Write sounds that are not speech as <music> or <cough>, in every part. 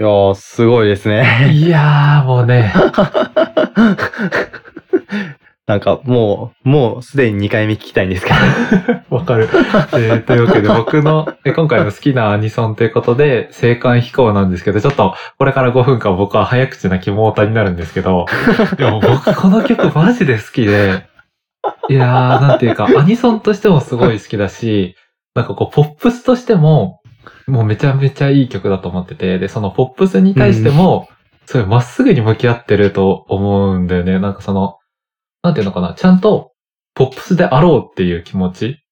いやー、すごいですね。いやー、もうね、<laughs> なんか、もう、もうすでに2回目聞きたいんですけど。<laughs> わかる。えーというわけで僕のえ今回の好きなアニソンということで、青函飛行なんですけど、ちょっとこれから5分間僕は早口な肝オタになるんですけど、いやもう僕この曲マジで好きで、いやーなんていうか、アニソンとしてもすごい好きだし、なんかこう、ポップスとしても、もうめちゃめちゃいい曲だと思ってて、で、そのポップスに対しても、すごいまっすぐに向き合ってると思うんだよね。なんかその、なんていうのかな、ちゃんと、ポップスであろうっていう気持ち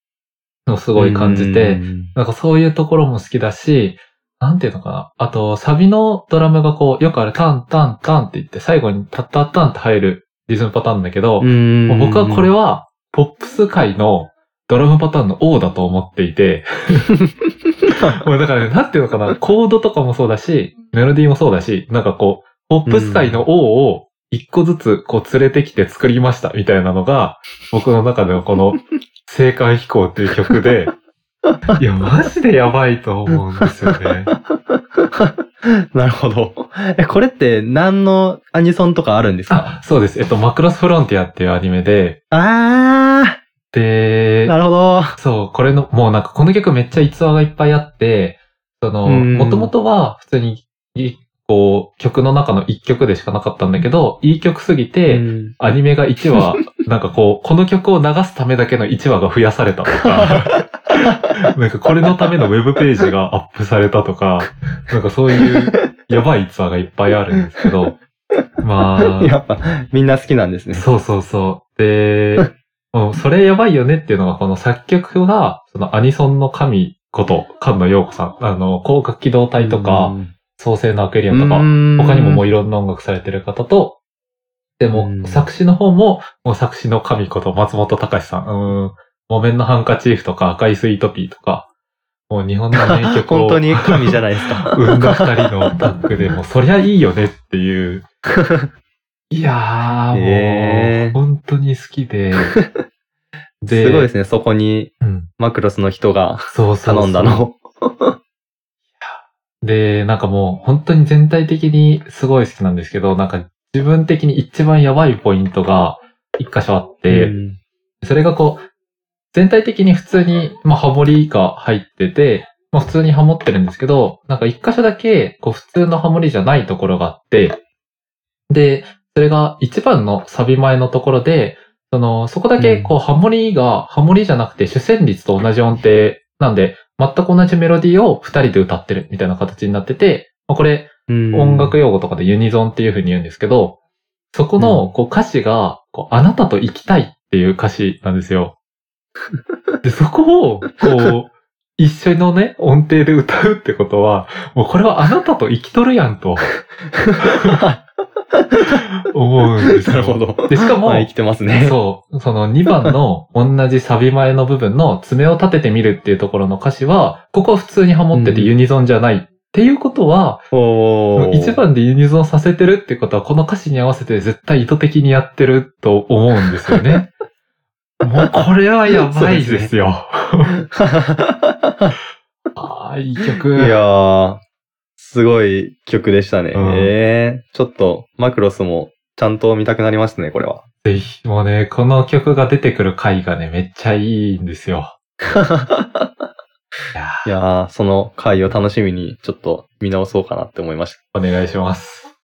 をすごい感じて、うんなんかそういうところも好きだし、なんていうのかな。あと、サビのドラムがこう、よくあるタンタンタンって言って、最後にタッタッタンって入るリズムパターンだけど、僕はこれは、ポップス界のドラムパターンの王だと思っていて、<laughs> もうだからね、なんていうのかな、コードとかもそうだし、メロディーもそうだし、なんかこう、ポップス界の王を一個ずつこう連れてきて作りましたみたいなのが、僕の中でのこの、青函飛行っていう曲で、<laughs> いや、マジでやばいと思うんですよね。<laughs> なるほど。え、これって何のアニソンとかあるんですか？あ、そうです。えっと、マクロスフロンティアっていうアニメで、あでー、な、るほど。そう、これの、もうなんかこの曲めっちゃ逸話がいっぱいあって、その、うんもともとは普通に、いこう、曲の中の一曲でしかなかったんだけど、いい曲すぎて、うんアニメが1話、<laughs> なんかこう、この曲を流すためだけの1話が増やされたとか、<laughs> なんかこれのためのウェブページがアップされたとか、なんかそういうやばい逸話がいっぱいあるんですけど、まあ、<laughs> やっぱ、みんな好きなんですね。そうそうそう。で、もうそれやばいよねっていうのが、この作曲が、そのアニソンの神こと、菅野陽子さん。あの、広角機動隊とか、創世のアクエリアンとか、他にももういろんな音楽されてる方と、でも、うん作詞の方も、もう作詞の神こと松本隆さん、うん、木綿のハンカチーフとか赤いスイートピーとか、もう日本の名曲を <laughs> 本当に神じゃないですか。<laughs> 生んだ二人のタッグで、もうそりゃいいよねっていう。<laughs> いやー、もう、本当に好きで。<laughs> ですごいですね。そこにうん。マクロスの人がそうそうそう頼んだの。で、なんかもう本当に全体的にすごい好きなんですけど、なんか自分的に一番やばいポイントが一箇所あって、うんそれがこう、全体的に普通に、まあ、ハモリが入ってて、まあ、普通にハモってるんですけど、なんか一箇所だけ、こう、普通のハモリじゃないところがあって、で、それが一番のサビ前のところで、その、そこだけ、こう、ハモリが、ハモリじゃなくて主旋律と同じ音程なんで、全く同じメロディーを二人で歌ってるみたいな形になってて、まあ、これ、うん。音楽用語とかでユニゾンっていう風に言うんですけど、そこのこう歌詞が、こうあなたと生きたいっていう歌詞なんですよ。<laughs> で、そこを、こう、一緒のね、音程で歌うってことは、もうこれはあなたと生きとるやんと <laughs> 思うんですよ。なるほど。で、<laughs> しかも、まあ生きてますね。そう。その2番の同じサビ前の部分の爪を立ててみるっていうところの歌詞は、ここは普通にハモっててうんユニゾンじゃない。っていうことは、おー1番でユニゾンさせてるってことは、この歌詞に合わせて絶対意図的にやってると思うんですよね。<laughs> もうこれはやばいですよ。ああ、いい曲。いやー、すごい曲でしたね。うんええー、ちょっと、マクロスもちゃんと見たくなりますね、これは。ぜひ、もうね、この曲が出てくる回がね、めっちゃいいんですよ。<laughs> いやー、その回を楽しみに、ちょっと見直そうかなって思いました。ーお願いします。